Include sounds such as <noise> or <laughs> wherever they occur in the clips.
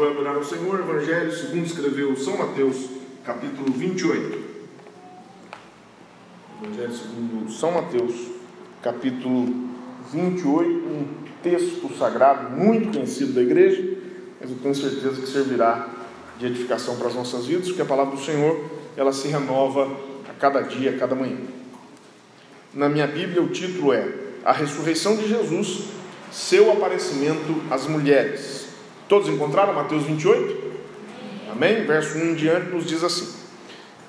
a adorar ao Senhor, Evangelho segundo escreveu São Mateus, capítulo 28. Evangelho segundo São Mateus, capítulo 28, um texto sagrado muito conhecido da igreja, mas eu tenho certeza que servirá de edificação para as nossas vidas, porque a palavra do Senhor, ela se renova a cada dia, a cada manhã. Na minha Bíblia o título é A ressurreição de Jesus, seu aparecimento às mulheres. Todos encontraram Mateus 28? Amém? Verso 1 em diante nos diz assim: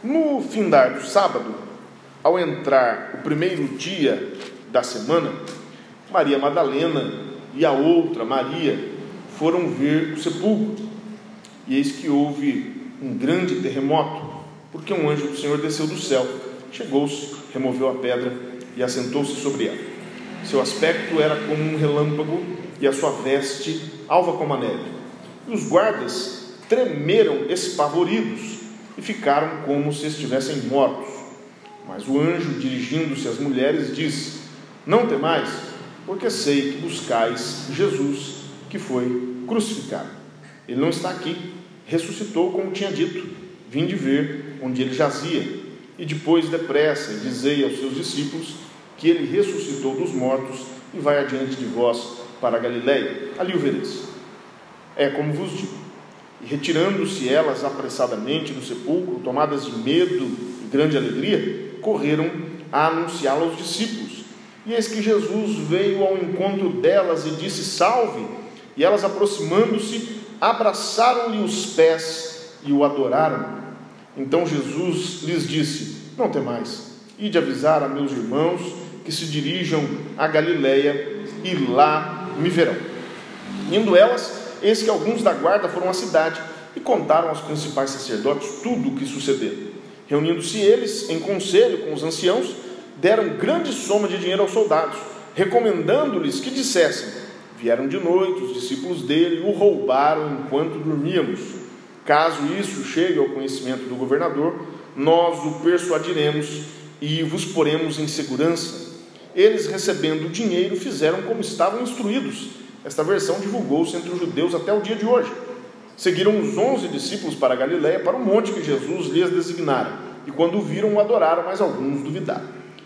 No findar do sábado, ao entrar o primeiro dia da semana, Maria Madalena e a outra Maria foram ver o sepulcro. E eis que houve um grande terremoto, porque um anjo do Senhor desceu do céu, chegou-se, removeu a pedra e assentou-se sobre ela. Seu aspecto era como um relâmpago e a sua veste alva como a neve. E os guardas tremeram espavoridos e ficaram como se estivessem mortos. Mas o anjo, dirigindo-se às mulheres, disse: Não temais, porque sei que buscais Jesus, que foi crucificado. Ele não está aqui, ressuscitou como tinha dito. Vinde ver onde ele jazia. E depois, depressa, dizei aos seus discípulos que ele ressuscitou dos mortos e vai adiante de vós para a Galiléia. Ali o vereis. É como vos digo. E retirando-se elas apressadamente do sepulcro, tomadas de medo e grande alegria, correram a anunciá-lo aos discípulos. E eis que Jesus veio ao encontro delas e disse: Salve! E elas, aproximando-se, abraçaram-lhe os pés e o adoraram. Então Jesus lhes disse: Não temais, ide avisar a meus irmãos que se dirijam a Galiléia e lá me verão. Indo elas, Eis que alguns da guarda foram à cidade e contaram aos principais sacerdotes tudo o que sucedeu. Reunindo-se eles em conselho com os anciãos, deram grande soma de dinheiro aos soldados, recomendando-lhes que dissessem: Vieram de noite os discípulos dele, o roubaram enquanto dormíamos. Caso isso chegue ao conhecimento do governador, nós o persuadiremos e vos poremos em segurança. Eles, recebendo o dinheiro, fizeram como estavam instruídos esta versão divulgou-se entre os judeus até o dia de hoje. Seguiram os onze discípulos para Galiléia, para o monte que Jesus lhes designara, e quando o viram, o adoraram, mas alguns duvidaram.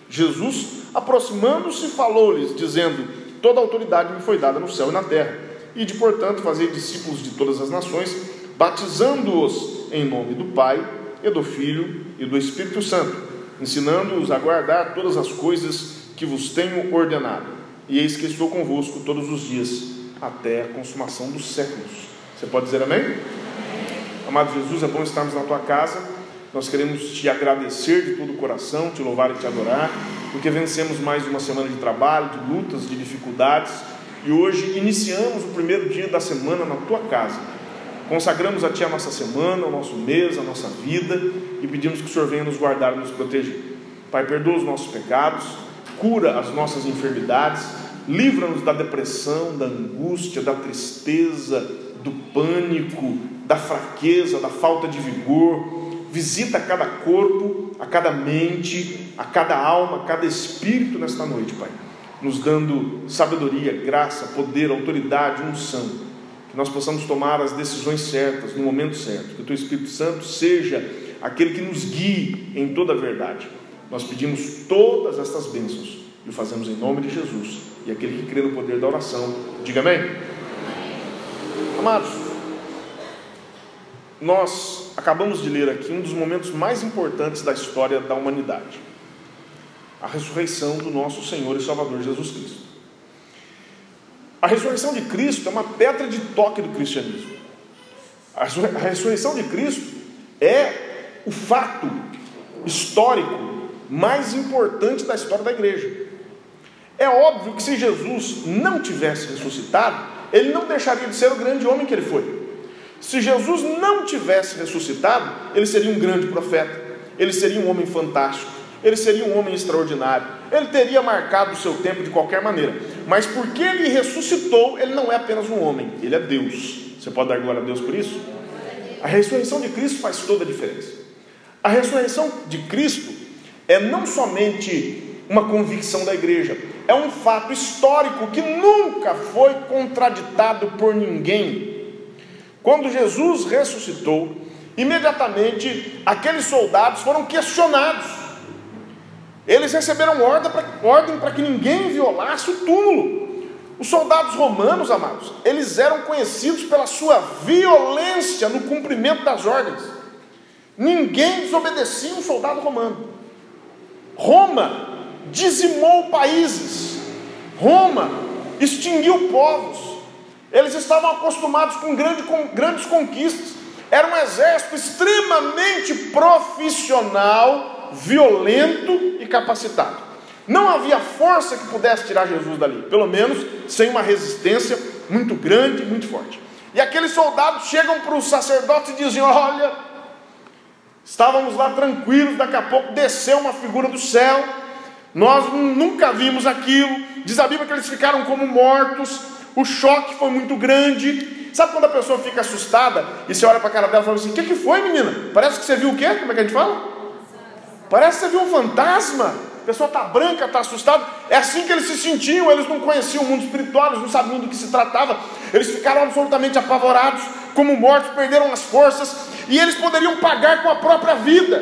Jesus, aproximando-se, falou-lhes, dizendo: Toda autoridade me foi dada no céu e na terra, e de portanto fazer discípulos de todas as nações, batizando-os em nome do Pai, e do Filho e do Espírito Santo, ensinando-os a guardar todas as coisas que vos tenho ordenado e eis que estou convosco todos os dias, até a consumação dos séculos. Você pode dizer amém? Amado Jesus, é bom estarmos na tua casa. Nós queremos te agradecer de todo o coração, te louvar e te adorar, porque vencemos mais uma semana de trabalho, de lutas, de dificuldades, e hoje iniciamos o primeiro dia da semana na tua casa. Consagramos a Ti a nossa semana, o nosso mês, a nossa vida e pedimos que o Senhor venha nos guardar e nos proteger. Pai, perdoa os nossos pecados, cura as nossas enfermidades, livra-nos da depressão, da angústia, da tristeza, do pânico, da fraqueza, da falta de vigor. Visita cada corpo, a cada mente, a cada alma, a cada espírito nesta noite, Pai, nos dando sabedoria, graça, poder, autoridade, unção. Que nós possamos tomar as decisões certas no momento certo. Que o Teu Espírito Santo seja aquele que nos guie em toda a verdade nós pedimos todas estas bênçãos e o fazemos em nome de Jesus. E aquele que crê no poder da oração, diga amém. Amados, nós acabamos de ler aqui um dos momentos mais importantes da história da humanidade: a ressurreição do nosso Senhor e Salvador Jesus Cristo. A ressurreição de Cristo é uma pedra de toque do cristianismo. A ressurreição de Cristo é o fato histórico mais importante da história da igreja. É óbvio que se Jesus não tivesse ressuscitado, ele não deixaria de ser o grande homem que ele foi. Se Jesus não tivesse ressuscitado, ele seria um grande profeta, ele seria um homem fantástico, ele seria um homem extraordinário, ele teria marcado o seu tempo de qualquer maneira. Mas porque ele ressuscitou, ele não é apenas um homem, ele é Deus. Você pode dar glória a Deus por isso? A ressurreição de Cristo faz toda a diferença. A ressurreição de Cristo é não somente uma convicção da igreja, é um fato histórico que nunca foi contraditado por ninguém. quando Jesus ressuscitou, imediatamente aqueles soldados foram questionados. Eles receberam ordem para que ninguém violasse o túmulo. Os soldados romanos, amados, eles eram conhecidos pela sua violência no cumprimento das ordens. Ninguém desobedecia um soldado romano. Roma dizimou países. Roma extinguiu povos. Eles estavam acostumados com, grande, com grandes conquistas. Era um exército extremamente profissional, violento e capacitado. Não havia força que pudesse tirar Jesus dali, pelo menos sem uma resistência muito grande, muito forte. E aqueles soldados chegam para os sacerdotes e dizem: Olha, estávamos lá tranquilos, daqui a pouco desceu uma figura do céu, nós nunca vimos aquilo. Diz a Bíblia que eles ficaram como mortos, o choque foi muito grande. Sabe quando a pessoa fica assustada e você olha para a cara dela e fala assim: O que, que foi, menina? Parece que você viu o quê? Como é que a gente fala? Parece que você viu um fantasma pessoa está branca, está assustada. É assim que eles se sentiam, eles não conheciam o mundo espiritual, eles não sabiam do que se tratava, eles ficaram absolutamente apavorados, como mortos, perderam as forças, e eles poderiam pagar com a própria vida,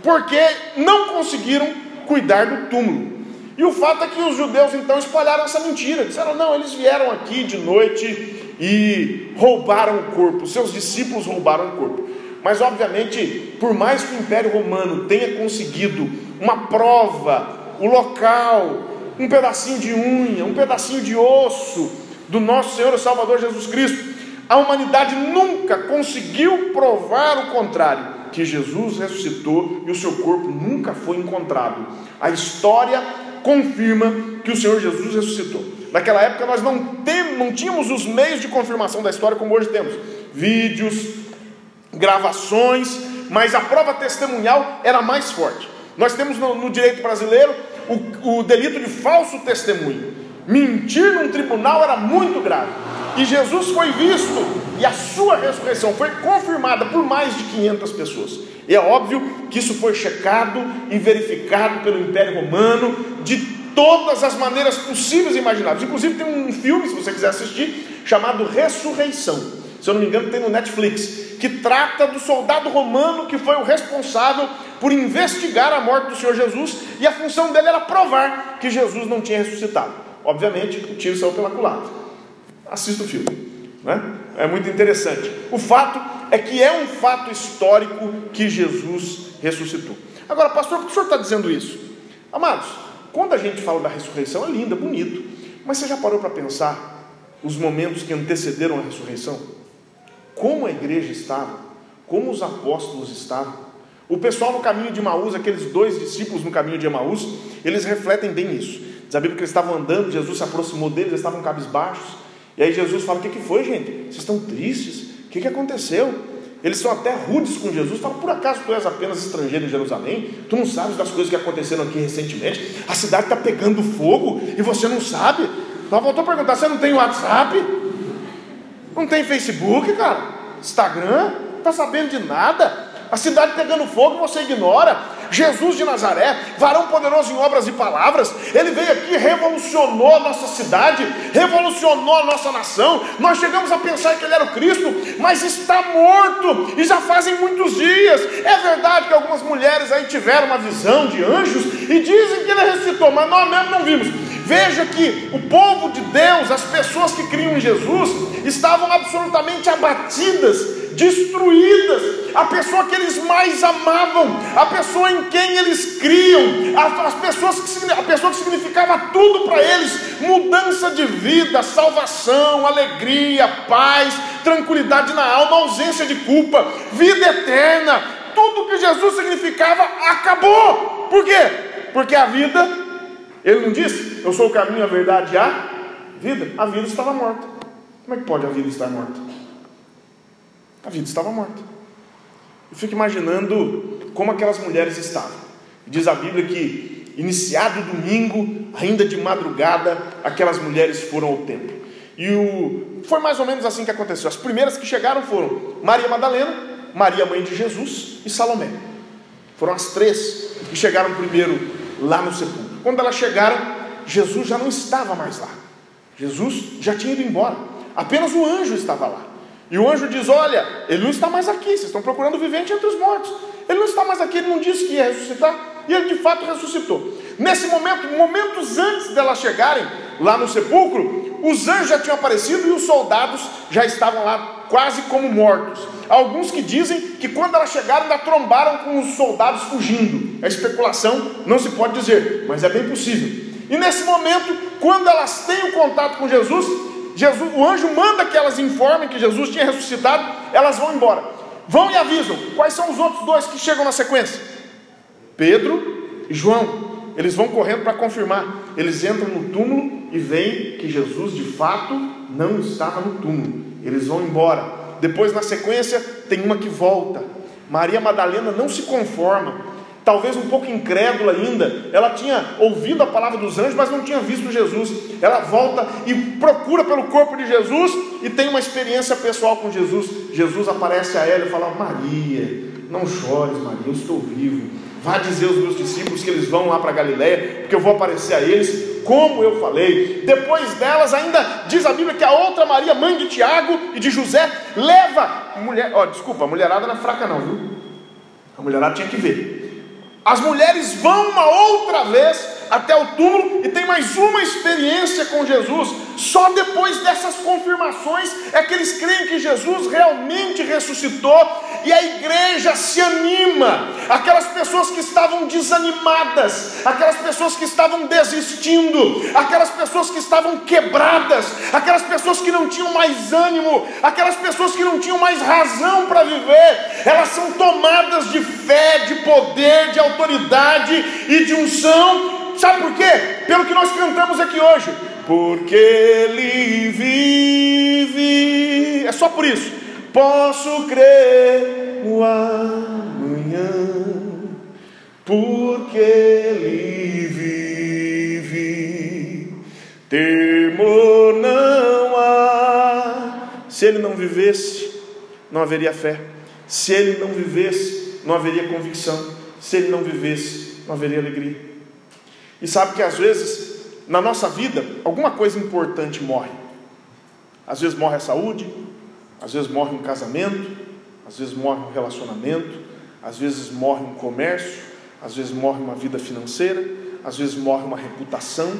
porque não conseguiram cuidar do túmulo. E o fato é que os judeus então espalharam essa mentira, disseram: não, eles vieram aqui de noite e roubaram o corpo, seus discípulos roubaram o corpo. Mas, obviamente, por mais que o Império Romano tenha conseguido uma prova, o local, um pedacinho de unha, um pedacinho de osso do nosso Senhor e Salvador Jesus Cristo, a humanidade nunca conseguiu provar o contrário, que Jesus ressuscitou e o seu corpo nunca foi encontrado. A história confirma que o Senhor Jesus ressuscitou. Naquela época nós não, tem, não tínhamos os meios de confirmação da história como hoje temos. Vídeos, gravações, mas a prova testemunhal era mais forte. Nós temos no, no direito brasileiro o, o delito de falso testemunho. Mentir num tribunal era muito grave. E Jesus foi visto e a sua ressurreição foi confirmada por mais de 500 pessoas. E é óbvio que isso foi checado e verificado pelo Império Romano de todas as maneiras possíveis e imagináveis. Inclusive tem um filme, se você quiser assistir, chamado Ressurreição se eu não me engano, tem no Netflix, que trata do soldado romano que foi o responsável por investigar a morte do Senhor Jesus, e a função dele era provar que Jesus não tinha ressuscitado. Obviamente, o tiro saiu pela culatra. Assista o filme, né? é muito interessante. O fato é que é um fato histórico que Jesus ressuscitou. Agora, pastor, por que o senhor está dizendo isso? Amados, quando a gente fala da ressurreição, é lindo, é bonito, mas você já parou para pensar os momentos que antecederam a ressurreição? Como a igreja estava, como os apóstolos estavam. O pessoal no caminho de Emaús, aqueles dois discípulos no caminho de Emaús, eles refletem bem isso. Diz a Bíblia que eles estavam andando, Jesus se aproximou deles, eles estavam cabisbaixos. E aí Jesus fala: O que, que foi, gente? Vocês estão tristes? O que, que aconteceu? Eles são até rudes com Jesus. Fala, por acaso tu és apenas estrangeiro em Jerusalém? Tu não sabes das coisas que aconteceram aqui recentemente? A cidade está pegando fogo e você não sabe? Ela voltou a perguntar: você não tem WhatsApp? Não tem Facebook, cara? Instagram? Está sabendo de nada? A cidade pegando fogo, você ignora. Jesus de Nazaré, varão poderoso em obras e palavras, ele veio aqui, revolucionou a nossa cidade, revolucionou a nossa nação. Nós chegamos a pensar que ele era o Cristo, mas está morto e já fazem muitos dias. É verdade que algumas mulheres aí tiveram uma visão de anjos e dizem que ele ressuscitou, mas nós mesmo não vimos. Veja que o povo de Deus, as pessoas que criam em Jesus, estavam absolutamente abatidas, destruídas. A pessoa que eles mais amavam, a pessoa em quem eles criam, as pessoas que, a pessoa que significava tudo para eles: mudança de vida, salvação, alegria, paz, tranquilidade na alma, ausência de culpa, vida eterna. Tudo que Jesus significava acabou. Por quê? Porque a vida ele não disse, eu sou o caminho, a verdade e a vida? A vida estava morta. Como é que pode a vida estar morta? A vida estava morta. Eu fico imaginando como aquelas mulheres estavam. Diz a Bíblia que, iniciado o domingo, ainda de madrugada, aquelas mulheres foram ao templo. E o... foi mais ou menos assim que aconteceu. As primeiras que chegaram foram Maria Madalena, Maria, mãe de Jesus, e Salomé. Foram as três que chegaram primeiro lá no sepulcro. Quando elas chegaram, Jesus já não estava mais lá. Jesus já tinha ido embora. Apenas o anjo estava lá. E o anjo diz: Olha, ele não está mais aqui, vocês estão procurando o vivente entre os mortos. Ele não está mais aqui, ele não disse que ia ressuscitar, e ele de fato ressuscitou. Nesse momento, momentos antes delas chegarem lá no sepulcro, os anjos já tinham aparecido e os soldados já estavam lá quase como mortos. Alguns que dizem que quando elas chegaram ainda trombaram com os soldados fugindo. A especulação não se pode dizer, mas é bem possível. E nesse momento, quando elas têm o contato com Jesus, Jesus, o anjo manda que elas informem que Jesus tinha ressuscitado, elas vão embora. Vão e avisam. Quais são os outros dois que chegam na sequência? Pedro e João. Eles vão correndo para confirmar. Eles entram no túmulo e veem que Jesus de fato não estava no túmulo. Eles vão embora. Depois, na sequência, tem uma que volta. Maria Madalena não se conforma talvez um pouco incrédula ainda, ela tinha ouvido a palavra dos anjos, mas não tinha visto Jesus. Ela volta e procura pelo corpo de Jesus e tem uma experiência pessoal com Jesus. Jesus aparece a ela e fala: Maria, não chores, Maria, eu estou vivo. Vá dizer aos meus discípulos que eles vão lá para Galiléia, porque eu vou aparecer a eles, como eu falei. Depois delas, ainda diz a Bíblia que a outra Maria, mãe de Tiago e de José, leva mulher. Ó, desculpa, a mulherada não é fraca, não, viu? A mulherada tinha que ver as mulheres vão uma outra vez até o túmulo e tem mais uma experiência com Jesus. Só depois dessas confirmações é que eles creem que Jesus realmente ressuscitou e a igreja se anima. Aquelas pessoas que estavam desanimadas, aquelas pessoas que estavam desistindo, aquelas pessoas que estavam quebradas, aquelas pessoas que não tinham mais ânimo, aquelas pessoas que não tinham mais razão para viver, elas são tomadas de fé, de poder, de autoridade e de unção Sabe por quê? Pelo que nós cantamos aqui hoje. Porque Ele vive. É só por isso. Posso crer no amanhã. Porque Ele vive. Temor não há. Se Ele não vivesse, não haveria fé. Se Ele não vivesse, não haveria convicção. Se Ele não vivesse, não haveria alegria. E sabe que às vezes, na nossa vida, alguma coisa importante morre. Às vezes morre a saúde, às vezes morre um casamento, às vezes morre um relacionamento, às vezes morre um comércio, às vezes morre uma vida financeira, às vezes morre uma reputação,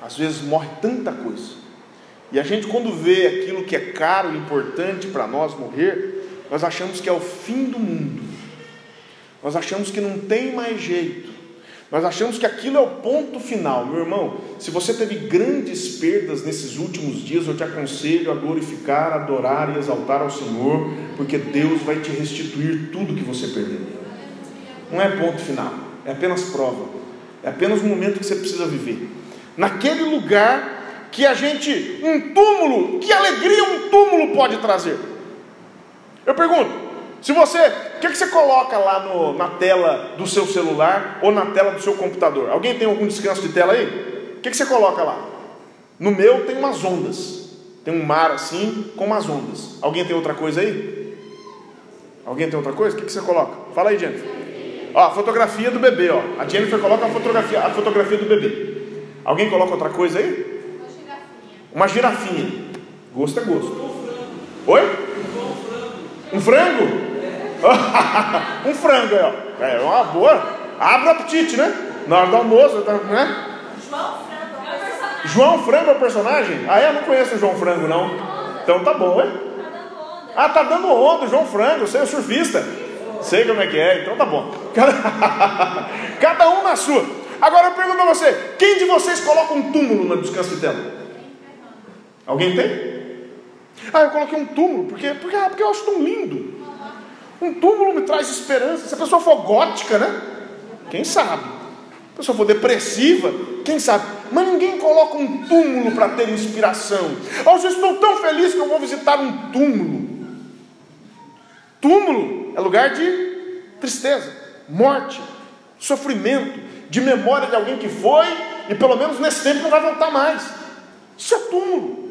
às vezes morre tanta coisa. E a gente, quando vê aquilo que é caro e importante para nós morrer, nós achamos que é o fim do mundo, nós achamos que não tem mais jeito, nós achamos que aquilo é o ponto final, meu irmão. Se você teve grandes perdas nesses últimos dias, eu te aconselho a glorificar, adorar e exaltar ao Senhor, porque Deus vai te restituir tudo que você perdeu. Não é ponto final, é apenas prova, é apenas um momento que você precisa viver. Naquele lugar que a gente, um túmulo, que alegria um túmulo pode trazer? Eu pergunto, se você, o que, que você coloca lá no, na tela do seu celular ou na tela do seu computador? Alguém tem algum descanso de tela aí? O que, que você coloca lá? No meu tem umas ondas, tem um mar assim com umas ondas. Alguém tem outra coisa aí? Alguém tem outra coisa? O que, que você coloca? Fala aí, Jennifer. Ó, a fotografia do bebê, ó. A Jennifer coloca a fotografia, a fotografia do bebê. Alguém coloca outra coisa aí? Uma girafinha. Uma girafinha. Gosto é gosto. Oi? Um frango? um frango <laughs> aí, ó. É uma boa. Abre o apetite, né? Na hora do almoço, tá, né? João Frango é o personagem. João Frango é o personagem? Ah, eu não conheço o João Frango, não. Então tá bom, hein? Ah, tá dando onda o João Frango, você é surfista. Sei como é que é, então tá bom. Cada, <laughs> Cada um na sua. Agora eu pergunto a você: quem de vocês coloca um túmulo no descanso de tela? Alguém tem? Ah, eu coloquei um túmulo, porque, porque, ah, porque eu acho tão lindo. Um túmulo me traz esperança. Se a pessoa for gótica, né? Quem sabe? Se a pessoa for depressiva, quem sabe? Mas ninguém coloca um túmulo para ter inspiração. Hoje eu estou tão feliz que eu vou visitar um túmulo. Túmulo é lugar de tristeza, morte, sofrimento, de memória de alguém que foi e pelo menos nesse tempo não vai voltar mais. Isso é túmulo.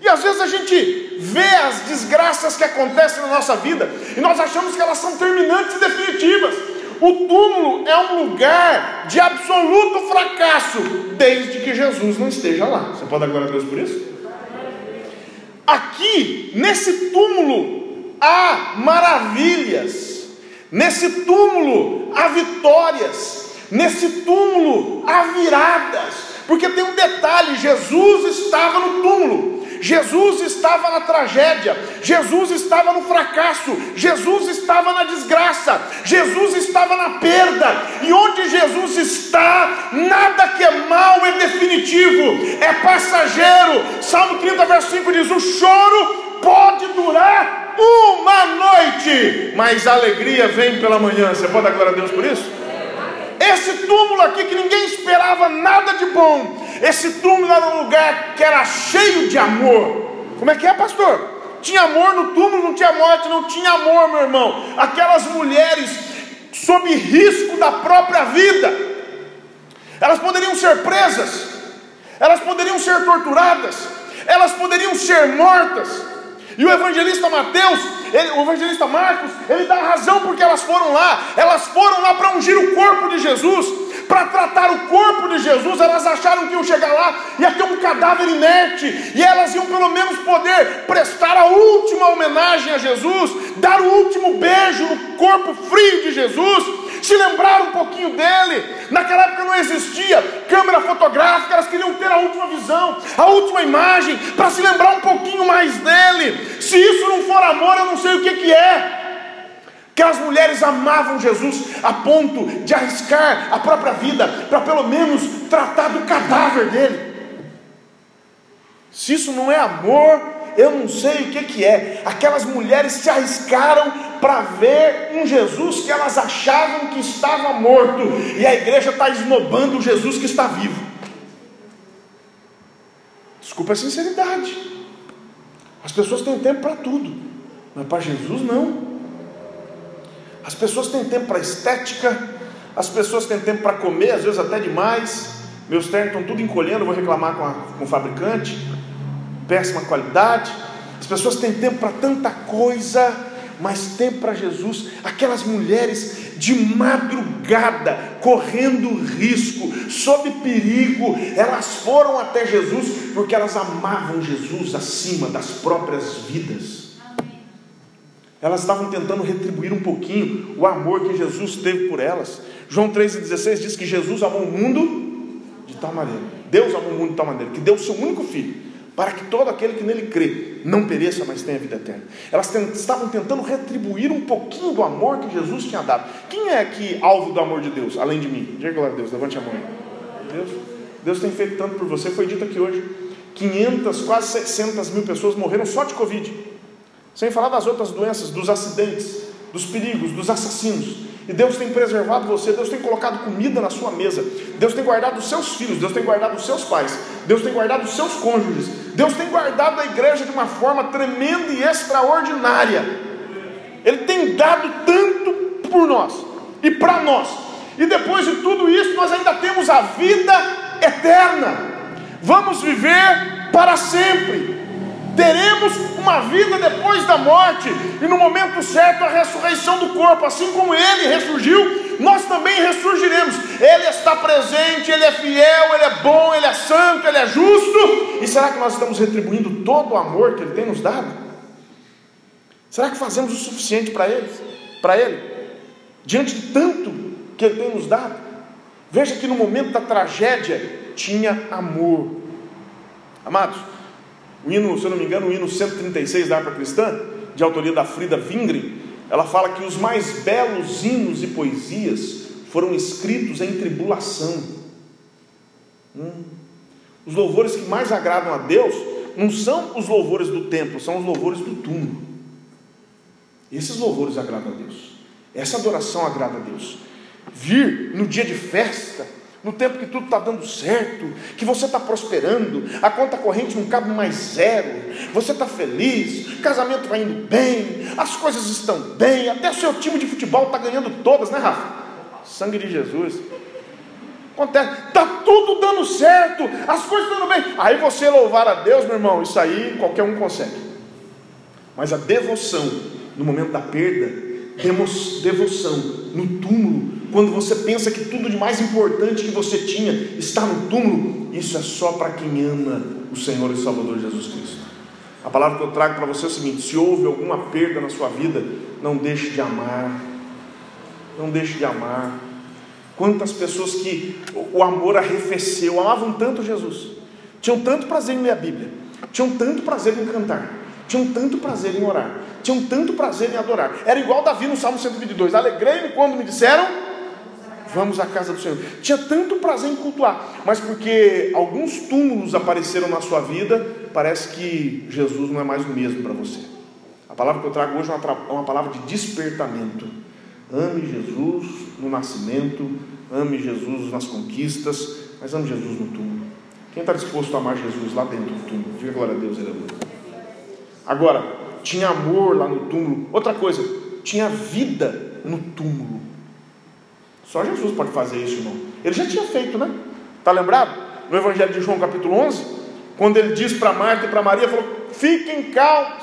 E às vezes a gente vê as desgraças que acontecem na nossa vida e nós achamos que elas são terminantes e definitivas. O túmulo é um lugar de absoluto fracasso, desde que Jesus não esteja lá. Você pode dar a Deus por isso? aqui, nesse túmulo, há maravilhas, nesse túmulo há vitórias, nesse túmulo há viradas, porque tem um detalhe: Jesus estava no túmulo. Jesus estava na tragédia, Jesus estava no fracasso, Jesus estava na desgraça, Jesus estava na perda, e onde Jesus está, nada que é mal é definitivo, é passageiro. Salmo 30, verso 5 diz: O choro pode durar uma noite, mas a alegria vem pela manhã. Você pode dar glória a Deus por isso? Esse túmulo aqui que ninguém esperava nada de bom, esse túmulo era um lugar que era cheio de amor. Como é que é, pastor? Tinha amor no túmulo, não tinha morte, não tinha amor, meu irmão. Aquelas mulheres sob risco da própria vida, elas poderiam ser presas, elas poderiam ser torturadas, elas poderiam ser mortas. E o evangelista Mateus, ele, o evangelista Marcos, ele dá razão porque elas foram lá, elas foram lá para ungir o corpo de Jesus para tratar o corpo de Jesus, elas acharam que iam chegar lá, ia ter um cadáver inerte, e elas iam pelo menos poder prestar a última homenagem a Jesus, dar o último beijo no corpo frio de Jesus, se lembrar um pouquinho dele. Naquela época não existia câmera fotográfica, elas queriam ter a última visão, a última imagem, para se lembrar um pouquinho mais dele. Se isso não for amor, eu não sei o que, que é. Aquelas mulheres amavam Jesus a ponto de arriscar a própria vida para pelo menos tratar do cadáver dele. Se isso não é amor, eu não sei o que, que é. Aquelas mulheres se arriscaram para ver um Jesus que elas achavam que estava morto, e a igreja está esnobando o Jesus que está vivo. Desculpa a sinceridade. As pessoas têm tempo para tudo, mas para Jesus não. As pessoas têm tempo para estética, as pessoas têm tempo para comer, às vezes até demais. Meus ternos estão tudo encolhendo, vou reclamar com, a, com o fabricante. Péssima qualidade. As pessoas têm tempo para tanta coisa, mas tempo para Jesus. Aquelas mulheres de madrugada, correndo risco, sob perigo, elas foram até Jesus porque elas amavam Jesus acima das próprias vidas. Elas estavam tentando retribuir um pouquinho o amor que Jesus teve por elas. João 3,16 diz que Jesus amou o mundo de tal maneira. Deus amou o mundo de tal maneira que deu o seu único filho, para que todo aquele que nele crê não pereça, mas tenha vida eterna. Elas estavam tentando retribuir um pouquinho do amor que Jesus tinha dado. Quem é aqui alvo do amor de Deus, além de mim? Diga glória a Deus, levante a mão. Deus, Deus tem feito tanto por você, foi dito aqui hoje. 500, quase 600 mil pessoas morreram só de Covid. Sem falar das outras doenças, dos acidentes, dos perigos, dos assassinos. E Deus tem preservado você, Deus tem colocado comida na sua mesa, Deus tem guardado os seus filhos, Deus tem guardado os seus pais, Deus tem guardado os seus cônjuges, Deus tem guardado a igreja de uma forma tremenda e extraordinária. Ele tem dado tanto por nós e para nós. E depois de tudo isso, nós ainda temos a vida eterna. Vamos viver para sempre teremos uma vida depois da morte, e no momento certo a ressurreição do corpo, assim como ele ressurgiu, nós também ressurgiremos. Ele está presente, ele é fiel, ele é bom, ele é santo, ele é justo. E será que nós estamos retribuindo todo o amor que ele tem nos dado? Será que fazemos o suficiente para ele? Para ele? Diante de tanto que ele tem nos dado? Veja que no momento da tragédia tinha amor. Amados, o hino, se eu não me engano, o hino 136 da harpa cristã, de autoria da Frida Wingren, ela fala que os mais belos hinos e poesias foram escritos em tribulação. Hum. Os louvores que mais agradam a Deus não são os louvores do templo, são os louvores do túmulo. Esses louvores agradam a Deus. Essa adoração agrada a Deus. Vir no dia de festa, no tempo que tudo está dando certo, que você está prosperando, a conta corrente não cabe mais zero, você está feliz, casamento vai indo bem, as coisas estão bem, até o seu time de futebol está ganhando todas, né, Rafa? Sangue de Jesus. Acontece, está tudo dando certo, as coisas dando bem. Aí você louvar a Deus, meu irmão, isso aí qualquer um consegue. Mas a devoção no momento da perda, devoção no túmulo, quando você pensa que tudo de mais importante que você tinha está no túmulo, isso é só para quem ama o Senhor e Salvador Jesus Cristo. A palavra que eu trago para você é o seguinte: se houve alguma perda na sua vida, não deixe de amar. Não deixe de amar. Quantas pessoas que o amor arrefeceu, amavam tanto Jesus, tinham tanto prazer em ler a Bíblia, tinham tanto prazer em cantar, tinham tanto prazer em orar, tinham tanto prazer em adorar. Era igual Davi no Salmo 122: Alegrei-me quando me disseram, vamos à casa do Senhor. Tinha tanto prazer em cultuar, mas porque alguns túmulos apareceram na sua vida, parece que Jesus não é mais o mesmo para você. A palavra que eu trago hoje é uma palavra de despertamento. Ame Jesus no nascimento, ame Jesus nas conquistas, mas ame Jesus no túmulo. Quem está disposto a amar Jesus lá dentro do túmulo? Diga glória a Deus, aleluia. Agora, tinha amor lá no túmulo. Outra coisa, tinha vida no túmulo. Só Jesus pode fazer isso, irmão. Ele já tinha feito, né? Está lembrado? No Evangelho de João, capítulo 11, quando ele diz para Marta e para Maria: falou, Fiquem calmos,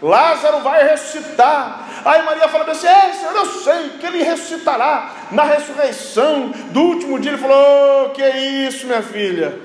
Lázaro vai ressuscitar. Aí Maria fala assim: É, Senhor, eu sei que ele ressuscitará na ressurreição do último dia. Ele falou: oh, Que é isso, minha filha?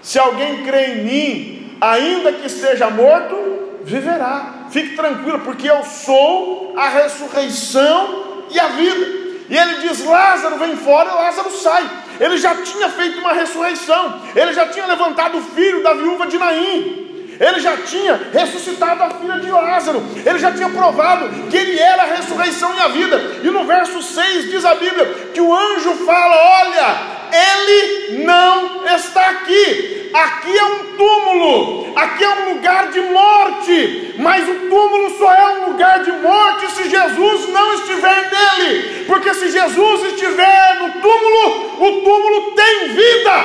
Se alguém crê em mim, ainda que esteja morto, viverá. Fique tranquilo, porque eu sou a ressurreição e a vida. E ele diz: Lázaro vem fora, e Lázaro sai. Ele já tinha feito uma ressurreição, ele já tinha levantado o filho da viúva de Naim. Ele já tinha ressuscitado a filha de Lázaro, ele já tinha provado que ele era a ressurreição e a vida. E no verso 6 diz a Bíblia que o anjo fala: Olha, ele não está aqui. Aqui é um túmulo, aqui é um lugar de morte, mas o túmulo só é um lugar de morte se Jesus não estiver nele, porque se Jesus estiver no túmulo, o túmulo tem vida.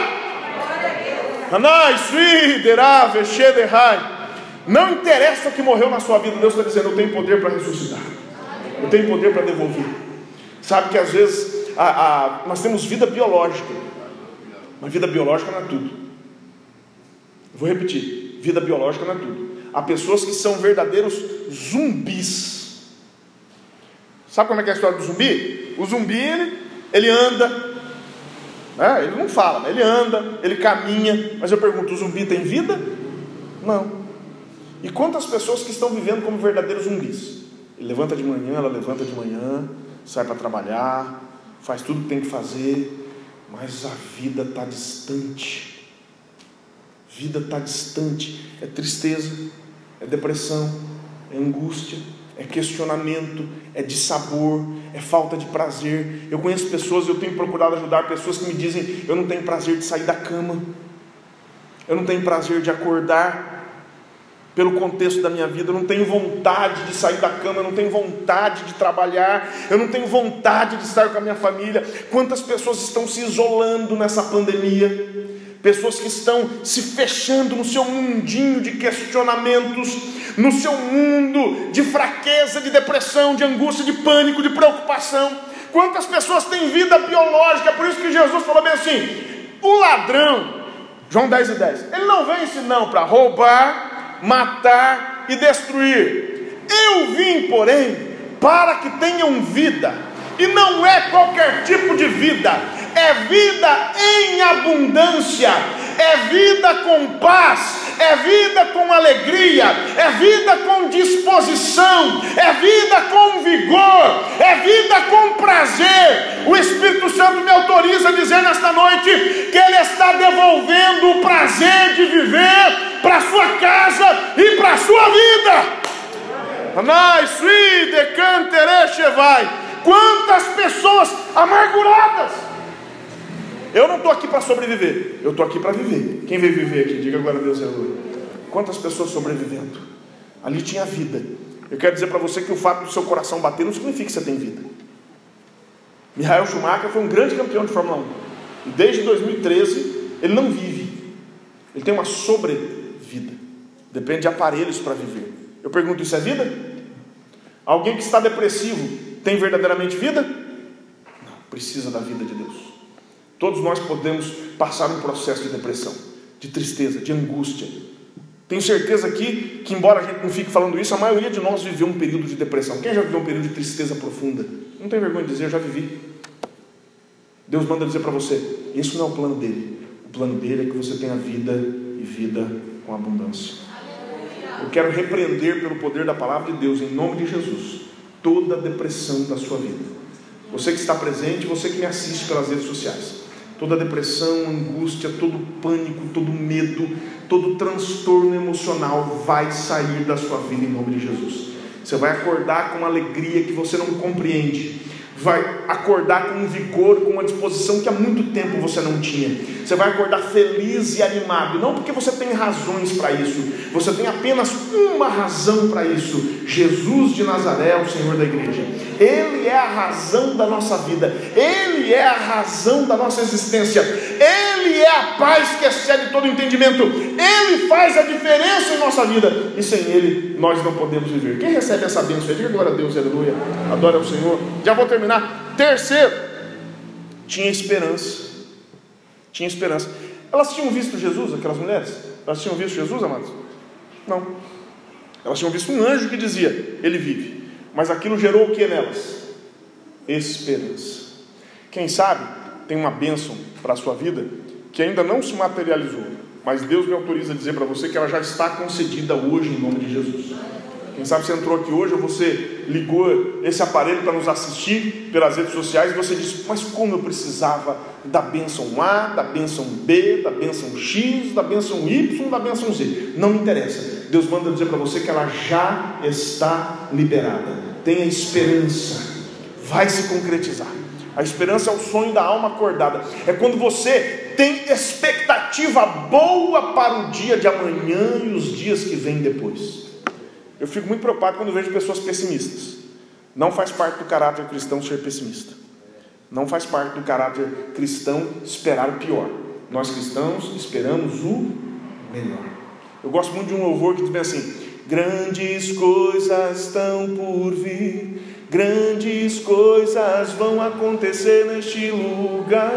Não interessa o que morreu na sua vida, Deus está dizendo: Eu tenho poder para ressuscitar, eu tenho poder para devolver. Sabe que às vezes a, a, nós temos vida biológica, mas vida biológica não é tudo. Vou repetir: vida biológica não é tudo. Há pessoas que são verdadeiros zumbis. Sabe como é que é a história do zumbi? O zumbi ele, ele anda, é, ele não fala, ele anda, ele caminha, mas eu pergunto: o zumbi tem vida? Não. E quantas pessoas que estão vivendo como verdadeiros zumbis? Ele levanta de manhã, ela levanta de manhã, sai para trabalhar, faz tudo que tem que fazer, mas a vida está distante. Vida está distante. É tristeza, é depressão, é angústia, é questionamento, é dissabor, é falta de prazer. Eu conheço pessoas, eu tenho procurado ajudar pessoas que me dizem: eu não tenho prazer de sair da cama, eu não tenho prazer de acordar. Pelo contexto da minha vida, eu não tenho vontade de sair da cama, eu não tenho vontade de trabalhar, eu não tenho vontade de estar com a minha família. Quantas pessoas estão se isolando nessa pandemia? Pessoas que estão se fechando no seu mundinho de questionamentos, no seu mundo de fraqueza, de depressão, de angústia, de pânico, de preocupação. Quantas pessoas têm vida biológica? Por isso que Jesus falou bem assim: o ladrão, João 10 e 10, ele não vem senão para roubar, matar e destruir. Eu vim, porém, para que tenham vida, e não é qualquer tipo de vida, é vida em abundância, é vida com paz, é vida com alegria, é vida com disposição, é vida com vigor, é vida com prazer. O Espírito Santo me autoriza a dizer nesta noite que Ele está devolvendo o prazer de viver para sua casa e para sua vida. Quantas pessoas amarguradas eu não estou aqui para sobreviver, eu estou aqui para viver. Quem veio viver aqui? Diga agora Deus, aleluia. Quantas pessoas sobrevivendo? Ali tinha vida. Eu quero dizer para você que o fato do seu coração bater não significa que você tem vida. Michael Schumacher foi um grande campeão de Fórmula 1. E desde 2013 ele não vive. Ele tem uma sobrevida. Depende de aparelhos para viver. Eu pergunto: isso é vida? Alguém que está depressivo tem verdadeiramente vida? Não, precisa da vida de Deus. Todos nós podemos passar um processo de depressão, de tristeza, de angústia. Tenho certeza aqui que, embora a gente não fique falando isso, a maioria de nós viveu um período de depressão. Quem já viveu um período de tristeza profunda? Não tem vergonha de dizer, eu já vivi. Deus manda dizer para você: isso não é o plano dele. O plano dele é que você tenha vida e vida com abundância. Eu quero repreender pelo poder da palavra de Deus, em nome de Jesus, toda a depressão da sua vida. Você que está presente, você que me assiste pelas redes sociais. Toda depressão, angústia, todo pânico, todo medo, todo transtorno emocional vai sair da sua vida em nome de Jesus. Você vai acordar com uma alegria que você não compreende vai acordar com um vigor, com uma disposição que há muito tempo você não tinha. Você vai acordar feliz e animado, não porque você tem razões para isso, você tem apenas uma razão para isso: Jesus de Nazaré, o Senhor da igreja. Ele é a razão da nossa vida, Ele é a razão da nossa existência, Ele é a paz que excede todo entendimento, Ele faz a diferença em nossa vida, e sem Ele nós não podemos viver. Quem recebe essa bênção? Diga glória a Deus, aleluia. Adora o Senhor. Já vou terminar. Terceiro, tinha esperança. Tinha esperança. Elas tinham visto Jesus, aquelas mulheres? Elas tinham visto Jesus, amados? Não. Elas tinham visto um anjo que dizia: Ele vive. Mas aquilo gerou o que nelas? Esperança. Quem sabe tem uma bênção para a sua vida que ainda não se materializou, mas Deus me autoriza a dizer para você que ela já está concedida hoje em nome de Jesus. Quem sabe você entrou aqui hoje ou você ligou esse aparelho para nos assistir pelas redes sociais e você disse: Mas como eu precisava da bênção A, da bênção B, da bênção X, da bênção Y, da bênção Z. Não me interessa. Deus manda dizer para você que ela já está liberada. Tenha esperança. Vai se concretizar. A esperança é o sonho da alma acordada. É quando você tem expectativa boa para o dia de amanhã e os dias que vêm depois. Eu fico muito preocupado quando vejo pessoas pessimistas. Não faz parte do caráter cristão ser pessimista. Não faz parte do caráter cristão esperar o pior. Nós cristãos esperamos o melhor. Eu gosto muito de um louvor que diz bem assim: Grandes coisas estão por vir, grandes coisas vão acontecer neste lugar.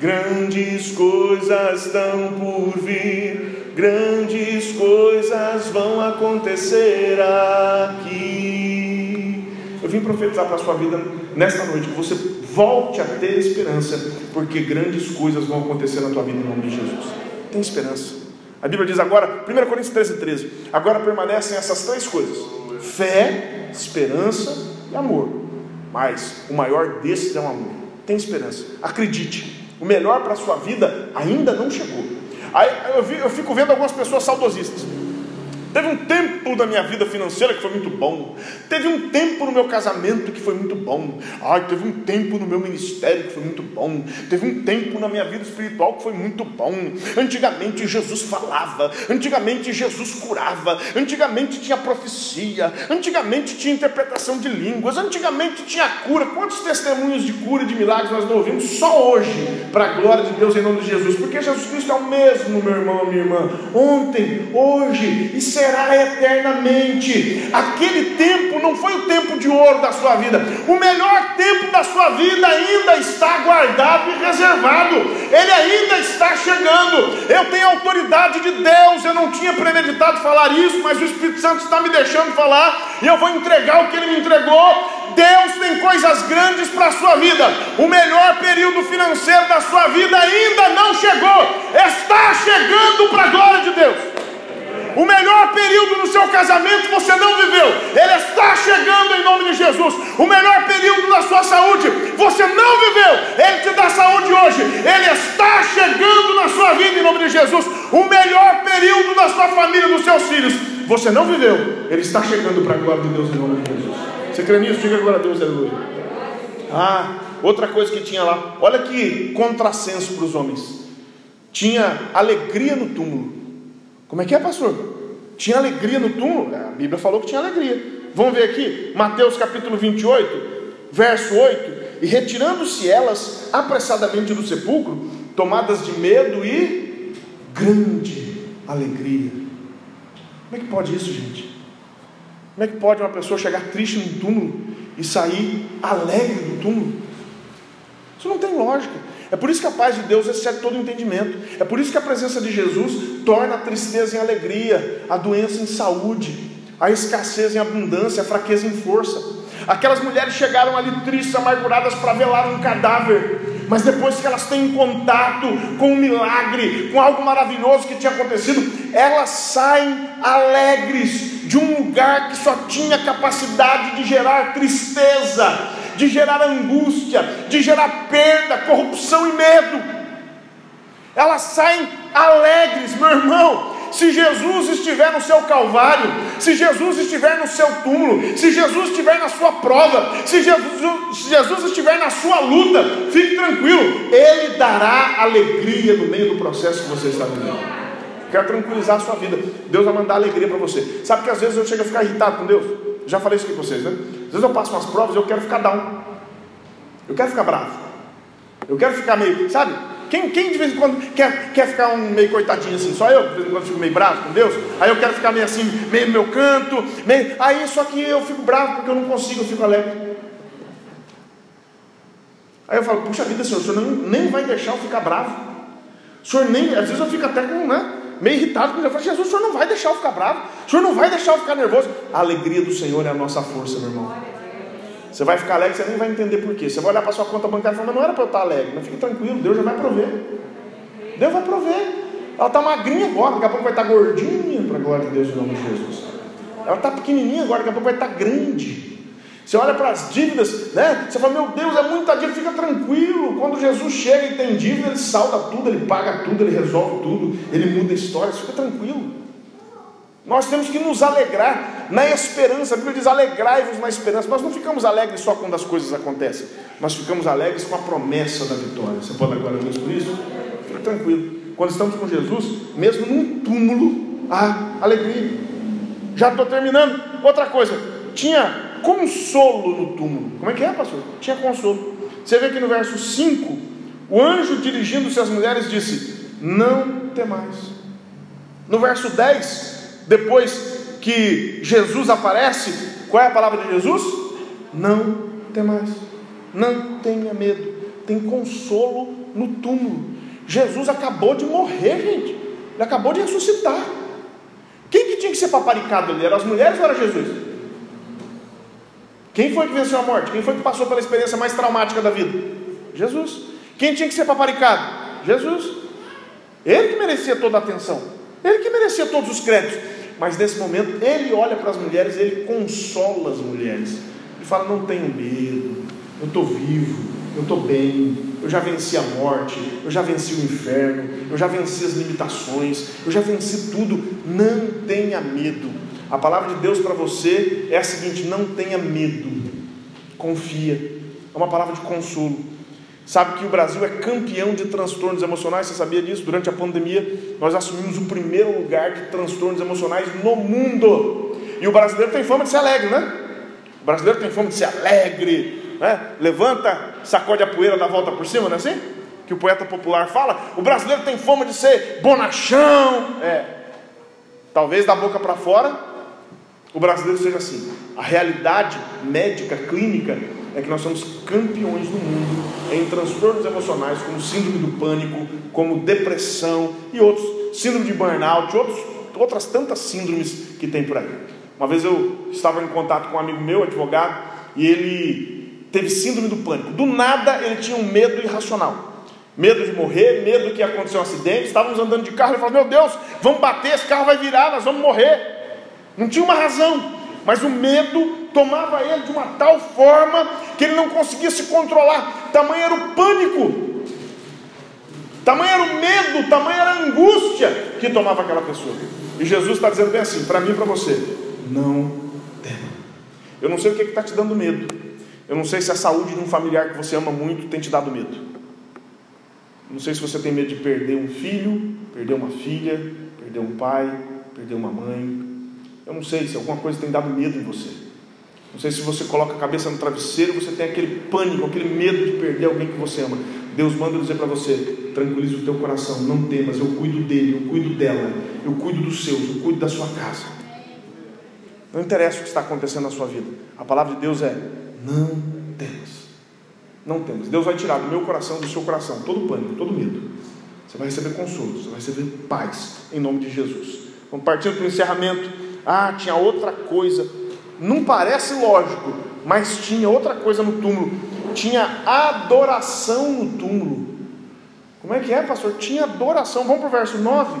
Grandes coisas estão por vir, grandes coisas vão acontecer aqui. Eu vim profetizar para a sua vida nesta noite que você volte a ter esperança, porque grandes coisas vão acontecer na tua vida em nome de Jesus. Tem esperança. A Bíblia diz agora, 1 Coríntios 13, 13: agora permanecem essas três coisas: fé, esperança e amor. Mas o maior desses é o amor. Tem esperança, acredite. O melhor para a sua vida ainda não chegou. Aí eu, eu fico vendo algumas pessoas saudosistas. Teve um tempo da minha vida financeira que foi muito bom. Teve um tempo no meu casamento que foi muito bom. Ai, teve um tempo no meu ministério que foi muito bom. Teve um tempo na minha vida espiritual que foi muito bom. Antigamente Jesus falava. Antigamente Jesus curava. Antigamente tinha profecia. Antigamente tinha interpretação de línguas. Antigamente tinha cura. Quantos testemunhos de cura e de milagres nós não ouvimos só hoje? Para a glória de Deus em nome de Jesus. Porque Jesus Cristo é o mesmo, meu irmão, minha irmã. Ontem, hoje e sempre será eternamente. Aquele tempo não foi o tempo de ouro da sua vida, o melhor tempo da sua vida ainda está guardado e reservado, ele ainda está chegando. Eu tenho autoridade de Deus, eu não tinha premeditado falar isso, mas o Espírito Santo está me deixando falar e eu vou entregar o que ele me entregou. Deus tem coisas grandes para a sua vida. O melhor período financeiro da sua vida ainda não chegou, está chegando para a glória de Deus. O melhor período no seu casamento você não viveu, ele está chegando em nome de Jesus. O melhor período da sua saúde você não viveu, ele te dá saúde hoje, ele está chegando na sua vida em nome de Jesus. O melhor período da sua família, dos seus filhos, você não viveu, ele está chegando para a glória de Deus em nome de Jesus. Você crê nisso? Diga glória a Deus, aleluia. Ah, outra coisa que tinha lá, olha que contrassenso para os homens. Tinha alegria no túmulo. Como é que é, pastor? Tinha alegria no túmulo? A Bíblia falou que tinha alegria. Vamos ver aqui, Mateus capítulo 28, verso 8. E retirando-se elas apressadamente do sepulcro, tomadas de medo e grande alegria. Como é que pode isso, gente? Como é que pode uma pessoa chegar triste no túmulo e sair alegre do túmulo? Isso não tem lógica. É por isso que a paz de Deus excede todo entendimento. É por isso que a presença de Jesus torna a tristeza em alegria, a doença em saúde, a escassez em abundância, a fraqueza em força. Aquelas mulheres chegaram ali tristes, amarguradas para velar um cadáver. mas depois que elas têm contato com um milagre, com algo maravilhoso que tinha acontecido, elas saem alegres de um lugar que só tinha capacidade de gerar tristeza, de gerar angústia, de gerar perda, corrupção e medo. Elas saem alegres, meu irmão. Se Jesus estiver no seu calvário, se Jesus estiver no seu túmulo, se Jesus estiver na sua prova, se Jesus, se Jesus estiver na sua luta, fique tranquilo, Ele dará alegria no meio do processo que você está vivendo. Quero tranquilizar a sua vida. Deus vai mandar alegria para você. Sabe que às vezes eu chego a ficar irritado com Deus? Já falei isso aqui com vocês, né? Às vezes eu passo umas provas e eu quero ficar down. Eu quero ficar bravo. Eu quero ficar meio, sabe? Quem, quem de vez em quando quer, quer ficar um meio coitadinho assim? Só eu, de vez em quando fico meio bravo com Deus. Aí eu quero ficar meio assim, meio meu canto. Meio... Aí só que eu fico bravo porque eu não consigo, eu fico alegre. Aí eu falo, puxa vida, Senhor, o Senhor nem, nem vai deixar eu ficar bravo. O Senhor nem, às vezes eu fico até com, né, meio irritado, porque eu falo, Jesus, o Senhor não vai deixar eu ficar bravo. O Senhor não vai deixar eu ficar nervoso. A alegria do Senhor é a nossa força, meu irmão. Você vai ficar alegre, você nem vai entender por quê. Você vai olhar para sua conta bancária e falar, mas não era para eu estar alegre. Mas fique tranquilo, Deus já vai prover. Deus vai prover. Ela está magrinha agora, daqui a pouco vai estar gordinha, para a glória de Deus em nome de Jesus. Ela está pequenininha agora, daqui a pouco vai estar grande. Você olha para as dívidas, né? Você fala, meu Deus, é muita dívida, fica tranquilo. Quando Jesus chega e tem dívida, ele salda tudo, ele paga tudo, ele resolve tudo, ele muda a história, fica tranquilo. Nós temos que nos alegrar na esperança. A Bíblia diz: alegrai-vos na esperança. Nós não ficamos alegres só quando as coisas acontecem, nós ficamos alegres com a promessa da vitória. Você pode agora Deus por isso? Fica tranquilo. Quando estamos com Jesus, mesmo num túmulo, há alegria. Já estou terminando. Outra coisa, tinha consolo no túmulo. Como é que é, pastor? Tinha consolo. Você vê que no verso 5, o anjo dirigindo-se às mulheres disse: Não temais. No verso 10, depois que Jesus aparece, qual é a palavra de Jesus? Não temais, não tenha medo, tem consolo no túmulo. Jesus acabou de morrer, gente, ele acabou de ressuscitar. Quem que tinha que ser paparicado ali? Eram as mulheres ou era Jesus? Quem foi que venceu a morte? Quem foi que passou pela experiência mais traumática da vida? Jesus. Quem tinha que ser paparicado? Jesus. Ele que merecia toda a atenção. Ele que merecia todos os créditos. Mas nesse momento ele olha para as mulheres, ele consola as mulheres. Ele fala: Não tenho medo, eu estou vivo, eu estou bem, eu já venci a morte, eu já venci o inferno, eu já venci as limitações, eu já venci tudo. Não tenha medo. A palavra de Deus para você é a seguinte: não tenha medo, confia. É uma palavra de consolo. Sabe que o Brasil é campeão de transtornos emocionais, você sabia disso? Durante a pandemia, nós assumimos o primeiro lugar de transtornos emocionais no mundo. E o brasileiro tem fama de ser alegre, né? O brasileiro tem fama de ser alegre, né? Levanta, sacode a poeira, dá a volta por cima, não é assim? Que o poeta popular fala. O brasileiro tem fama de ser bonachão. É. Talvez da boca para fora, o brasileiro seja assim. A realidade médica, clínica, é que nós somos campeões no mundo em transtornos emocionais, como síndrome do pânico, como depressão e outros, síndrome de burnout, outros, outras tantas síndromes que tem por aí. Uma vez eu estava em contato com um amigo meu, advogado, e ele teve síndrome do pânico. Do nada ele tinha um medo irracional. Medo de morrer, medo que ia acontecer um acidente. Estávamos andando de carro, ele falou: Meu Deus, vamos bater, esse carro vai virar, nós vamos morrer. Não tinha uma razão, mas o medo tomava ele de uma tal forma que ele não conseguia se controlar. Tamanho era o pânico, tamanho era o medo, tamanho era a angústia que tomava aquela pessoa. E Jesus está dizendo bem assim, para mim e para você: não tema. Eu não sei o que está te dando medo. Eu não sei se a saúde de um familiar que você ama muito tem te dado medo. Não sei se você tem medo de perder um filho, perder uma filha, perder um pai, perder uma mãe. Eu não sei se alguma coisa tem dado medo em você. Não sei se você coloca a cabeça no travesseiro você tem aquele pânico, aquele medo de perder alguém que você ama. Deus manda dizer para você: tranquilize o teu coração, não temas, eu cuido dele, eu cuido dela, eu cuido dos seus, eu cuido da sua casa. Não interessa o que está acontecendo na sua vida. A palavra de Deus é: não temas. Não temas. Deus vai tirar do meu coração, do seu coração, todo pânico, todo medo. Você vai receber consolo, você vai receber paz, em nome de Jesus. Vamos partindo para o encerramento. Ah, tinha outra coisa não parece lógico, mas tinha outra coisa no túmulo. tinha adoração no túmulo. Como é que é, pastor? Tinha adoração. Vamos para o verso 9.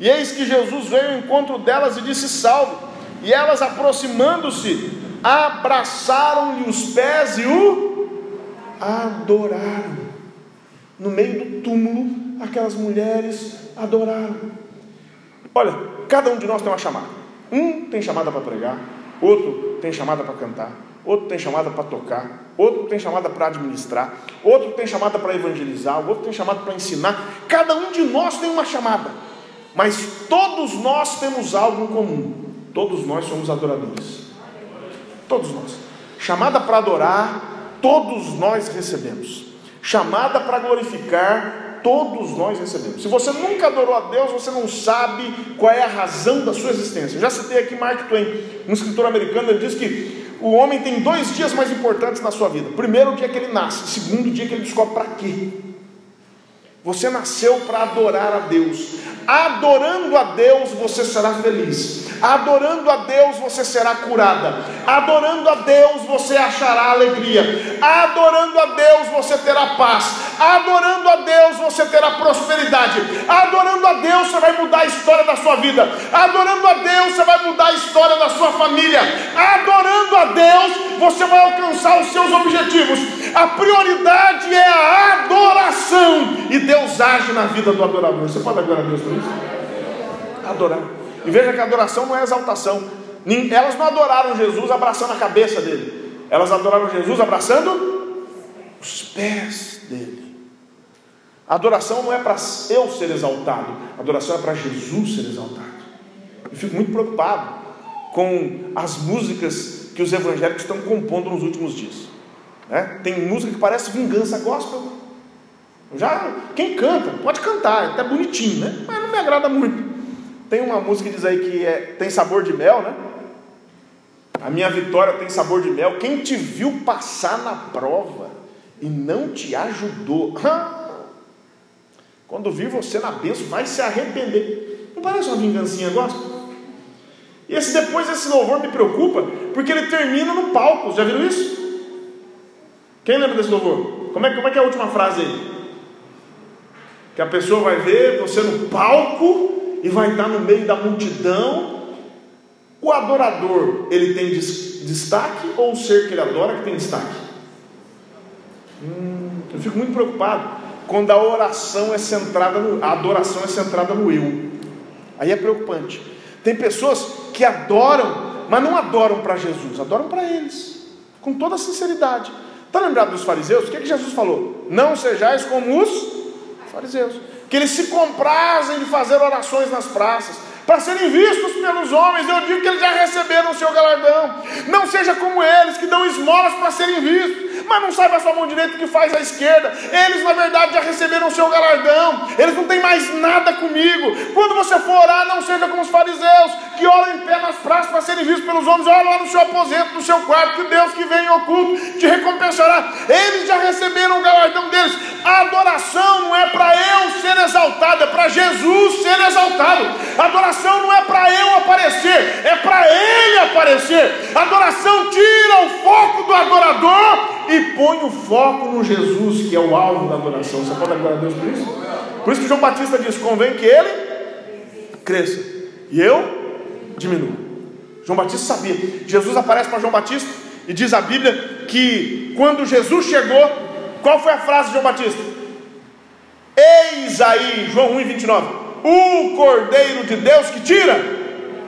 E eis que Jesus veio ao encontro delas e disse: Salve. E elas, aproximando-se, abraçaram-lhe os pés e o adoraram. No meio do túmulo, aquelas mulheres adoraram. Olha, cada um de nós tem uma chamada. Um tem chamada para pregar, outro tem chamada para cantar, outro tem chamada para tocar, outro tem chamada para administrar, outro tem chamada para evangelizar, outro tem chamada para ensinar. Cada um de nós tem uma chamada, mas todos nós temos algo em comum. Todos nós somos adoradores. Todos nós. Chamada para adorar, todos nós recebemos. Chamada para glorificar, todos nós recebemos. Se você nunca adorou a Deus, você não sabe qual é a razão da sua existência. Já citei aqui Mark Twain, um escritor americano, ele diz que o homem tem dois dias mais importantes na sua vida. Primeiro, o dia que ele nasce. Segundo, o dia que ele descobre para quê. Você nasceu para adorar a Deus. Adorando a Deus, você será feliz. Adorando a Deus, você será curada. Adorando a Deus, você achará alegria. Adorando a Deus, você terá paz. Adorando a Deus, você terá prosperidade. Adorando a Deus, você vai mudar a história da sua vida. Adorando a Deus, você vai mudar a história da sua família. Adorando a Deus, você vai alcançar os seus objetivos. A prioridade é a adoração. E Deus age na vida do adorador. Você pode adorar a Deus por isso? Adorar. E veja que a adoração não é exaltação. Elas não adoraram Jesus abraçando a cabeça dele. Elas adoraram Jesus abraçando os pés dele. Adoração não é para eu ser exaltado, adoração é para Jesus ser exaltado. Eu fico muito preocupado com as músicas que os evangélicos estão compondo nos últimos dias. Né? Tem música que parece vingança gospel. Já, quem canta, pode cantar, é até bonitinho, né? Mas não me agrada muito. Tem uma música que diz aí que é, tem sabor de mel, né? A minha vitória tem sabor de mel. Quem te viu passar na prova e não te ajudou, <laughs> quando vir você na bênção, vai se arrepender. Não parece uma vingancinha gospel? E esse depois esse louvor me preocupa, porque ele termina no palco. Já viram isso? Quem lembra desse louvor? Como é, como é que é a última frase aí? Que a pessoa vai ver você no palco e vai estar no meio da multidão. O adorador, ele tem destaque ou o ser que ele adora que tem destaque? Hum, eu fico muito preocupado quando a oração é centrada no, a adoração é centrada no eu. Aí é preocupante. Tem pessoas que adoram, mas não adoram para Jesus, adoram para eles, com toda sinceridade. Está lembrado dos fariseus? O que, que Jesus falou? Não sejais como os fariseus, que eles se comprazem de fazer orações nas praças, para serem vistos pelos homens. Eu digo que eles já receberam o seu galardão. Não seja como eles que dão esmolas para serem vistos, mas não sabe a sua mão direita o que faz a esquerda. Eles, na verdade, já receberam o seu galardão. Eles não têm mais nada comigo. Quando você for orar, não seja como os fariseus que oram em pé nas praças para serem vistos pelos homens. Ora lá no seu aposento, no seu quarto, que Deus que vem em oculto te recompensará. Eles já receberam o galardão deles. A adoração não é para eu ser exaltado, é para Jesus ser exaltado. A adoração não é para eu aparecer, é para Ele aparecer. adoração tira o foco do adorador e põe o foco no Jesus, que é o alvo da adoração. Você pode adorar a Deus por isso? Por isso que João Batista diz: convém que ele cresça e eu diminua. João Batista sabia. Jesus aparece para João Batista e diz a Bíblia que quando Jesus chegou, qual foi a frase de João Batista? Eis aí, João 1, 29 o Cordeiro de Deus que tira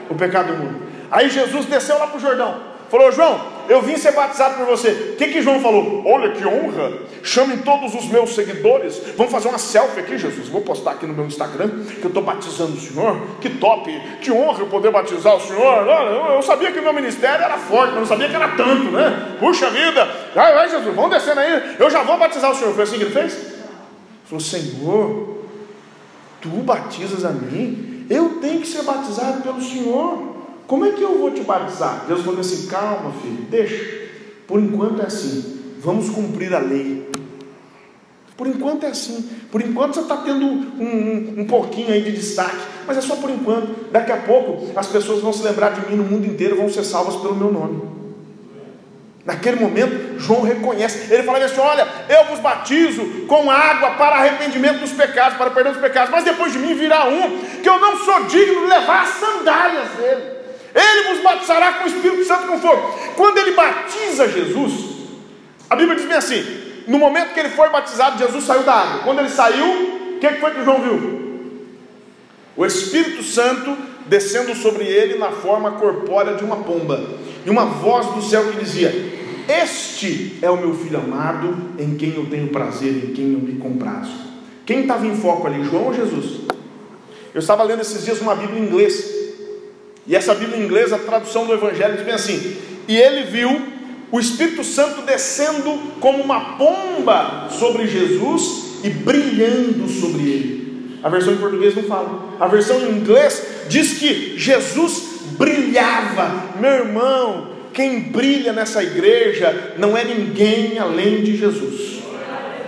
o pecado do mundo. Aí Jesus desceu lá para o Jordão, falou: João, eu vim ser batizado por você. O que, que João falou? Olha que honra, chamem todos os meus seguidores, vamos fazer uma selfie aqui, Jesus. Vou postar aqui no meu Instagram que eu estou batizando o Senhor. Que top, que honra eu poder batizar o Senhor. Olha, eu sabia que o meu ministério era forte, mas não sabia que era tanto, né? Puxa vida, vai, vai, Jesus, vamos descendo aí, eu já vou batizar o Senhor. Foi assim que ele fez? Ele falou: Senhor, Tu batizas a mim? Eu tenho que ser batizado pelo Senhor. Como é que eu vou te batizar? Deus falou assim: calma, filho, deixa. Por enquanto é assim. Vamos cumprir a lei. Por enquanto é assim. Por enquanto você está tendo um, um, um, pouquinho aí de destaque. Mas é só por enquanto. Daqui a pouco as pessoas vão se lembrar de mim no mundo inteiro vão ser salvas pelo meu nome. Naquele momento, João reconhece, ele fala assim: Olha, eu vos batizo com água para arrependimento dos pecados, para perdão dos pecados, mas depois de mim virá um que eu não sou digno de levar as sandálias dele. Ele vos batizará com o Espírito Santo com fogo. Quando ele batiza Jesus, a Bíblia diz bem assim: no momento que ele foi batizado, Jesus saiu da água. Quando ele saiu, o que foi que João viu? O Espírito Santo descendo sobre ele na forma corpórea de uma pomba, e uma voz do céu que dizia: este é o meu filho amado, em quem eu tenho prazer, em quem eu me comprazo. Quem estava em foco ali, João ou Jesus? Eu estava lendo esses dias uma Bíblia em inglês, e essa Bíblia em inglês, a tradução do Evangelho diz bem assim: E ele viu o Espírito Santo descendo como uma pomba sobre Jesus e brilhando sobre ele. A versão em português não fala, a versão em inglês diz que Jesus brilhava, meu irmão, quem brilha nessa igreja não é ninguém além de Jesus.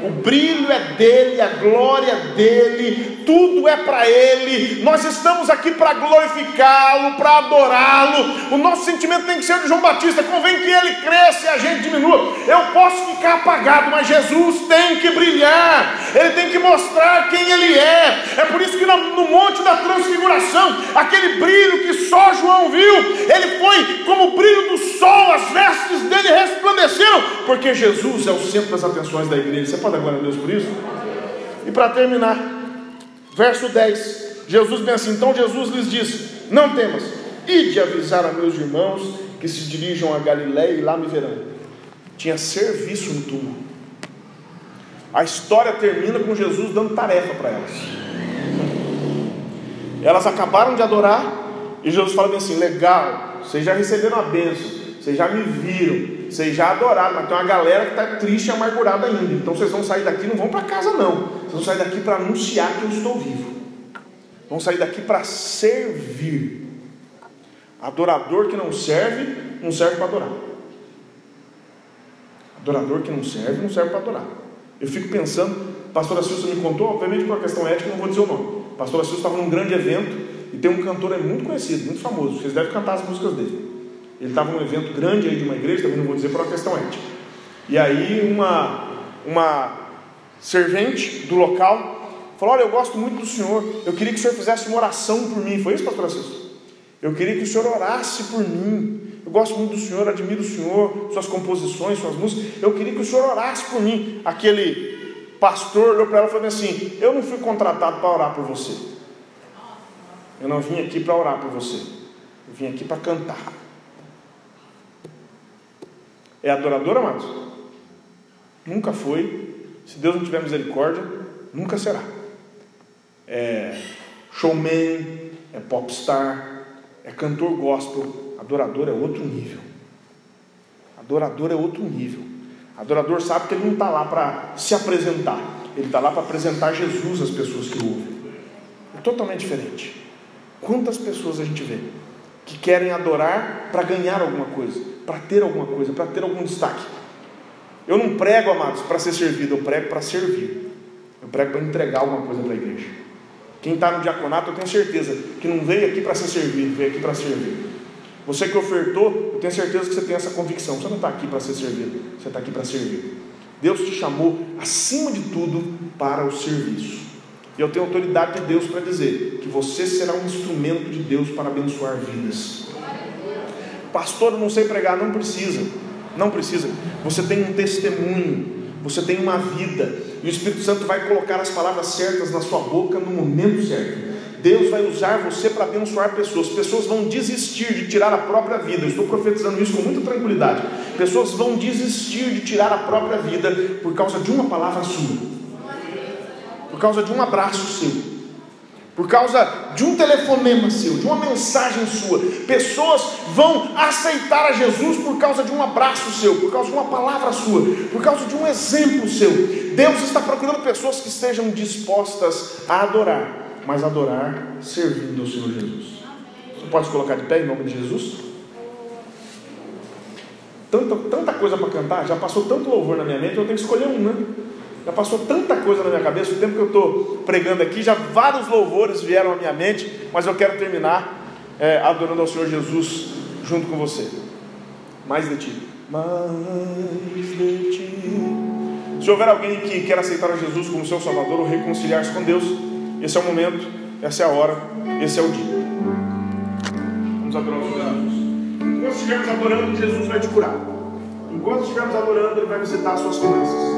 O brilho é dele, a glória é dele, tudo é para ele. Nós estamos aqui para glorificá-lo, para adorá-lo. O nosso sentimento tem que ser de João Batista. Convém que ele cresça e a gente diminua. Eu posso ficar apagado, mas Jesus tem que brilhar. Ele tem que mostrar quem ele é. É por isso que no Monte da Transfiguração, aquele brilho que só João viu, ele foi como o brilho do sol. As vestes dele resplandeceram, porque Jesus é o centro das atenções da igreja. Você pode glória a Deus por isso? E para terminar, verso 10: Jesus bem assim: Então Jesus lhes disse: Não temas, ide avisar a meus irmãos que se dirijam a Galiléia e lá me verão. Tinha serviço no túmulo. A história termina com Jesus dando tarefa para elas. Elas acabaram de adorar e Jesus fala bem assim: legal, vocês já receberam a bênção, vocês já me viram, vocês já adoraram, mas tem uma galera que está triste e amargurada ainda. Então vocês vão sair daqui, não vão para casa não. Vocês vão sair daqui para anunciar que eu estou vivo. Vão sair daqui para servir. Adorador que não serve, não serve para adorar. Adorador que não serve, não serve para adorar. Eu fico pensando, pastora Silva me contou, obviamente por uma questão ética, não vou dizer o nome. Pastora Silva estava num grande evento e tem um cantor é muito conhecido, muito famoso. Vocês devem cantar as músicas dele. Ele estava num evento grande aí de uma igreja, também não vou dizer por uma questão ética. E aí uma, uma servente do local falou: Olha, eu gosto muito do senhor, eu queria que o senhor fizesse uma oração por mim. Foi isso, pastor Francisco? Eu queria que o senhor orasse por mim. Eu gosto muito do senhor, admiro o senhor, suas composições, suas músicas. Eu queria que o senhor orasse por mim. Aquele pastor olhou para ela e falou assim: Eu não fui contratado para orar por você. Eu não vim aqui para orar por você. Eu vim aqui para cantar. É adorador, amados? Nunca foi. Se Deus não tiver misericórdia, nunca será. É showman, é popstar, é cantor gospel. Adorador é outro nível. Adorador é outro nível. Adorador sabe que ele não está lá para se apresentar, ele está lá para apresentar Jesus às pessoas que o ouvem. É totalmente diferente. Quantas pessoas a gente vê que querem adorar para ganhar alguma coisa, para ter alguma coisa, para ter algum destaque. Eu não prego, amados, para ser servido, eu prego para servir. Eu prego para entregar alguma coisa para a igreja. Quem está no diaconato, eu tenho certeza que não veio aqui para ser servido, veio aqui para servir. Você que ofertou, eu tenho certeza que você tem essa convicção. Você não está aqui para ser servido, você está aqui para servir. Deus te chamou, acima de tudo, para o serviço. E eu tenho autoridade de Deus para dizer que você será um instrumento de Deus para abençoar vidas. Pastor, eu não sei pregar, não precisa. Não precisa. Você tem um testemunho, você tem uma vida, e o Espírito Santo vai colocar as palavras certas na sua boca no momento certo. Deus vai usar você para abençoar pessoas. Pessoas vão desistir de tirar a própria vida. Eu estou profetizando isso com muita tranquilidade. Pessoas vão desistir de tirar a própria vida por causa de uma palavra sua por causa de um abraço seu, por causa de um telefonema seu, de uma mensagem sua. Pessoas vão aceitar a Jesus por causa de um abraço seu, por causa de uma palavra sua, por causa de um exemplo seu. Deus está procurando pessoas que estejam dispostas a adorar, mas adorar servindo ao Senhor Jesus. Você pode se colocar de pé em nome de Jesus? Tanta, tanta coisa para cantar, já passou tanto louvor na minha mente, eu tenho que escolher um, né? Já passou tanta coisa na minha cabeça, o tempo que eu estou pregando aqui, já vários louvores vieram à minha mente, mas eu quero terminar é, adorando ao Senhor Jesus junto com você. Mais de ti. mais de ti. Se houver alguém que quer aceitar a Jesus como seu Salvador ou reconciliar-se com Deus, esse é o momento, essa é a hora, esse é o dia. Vamos adorar o Senhor Jesus. Enquanto estivermos adorando, Jesus vai te curar. Enquanto estivermos adorando, Ele vai visitar as suas finanças.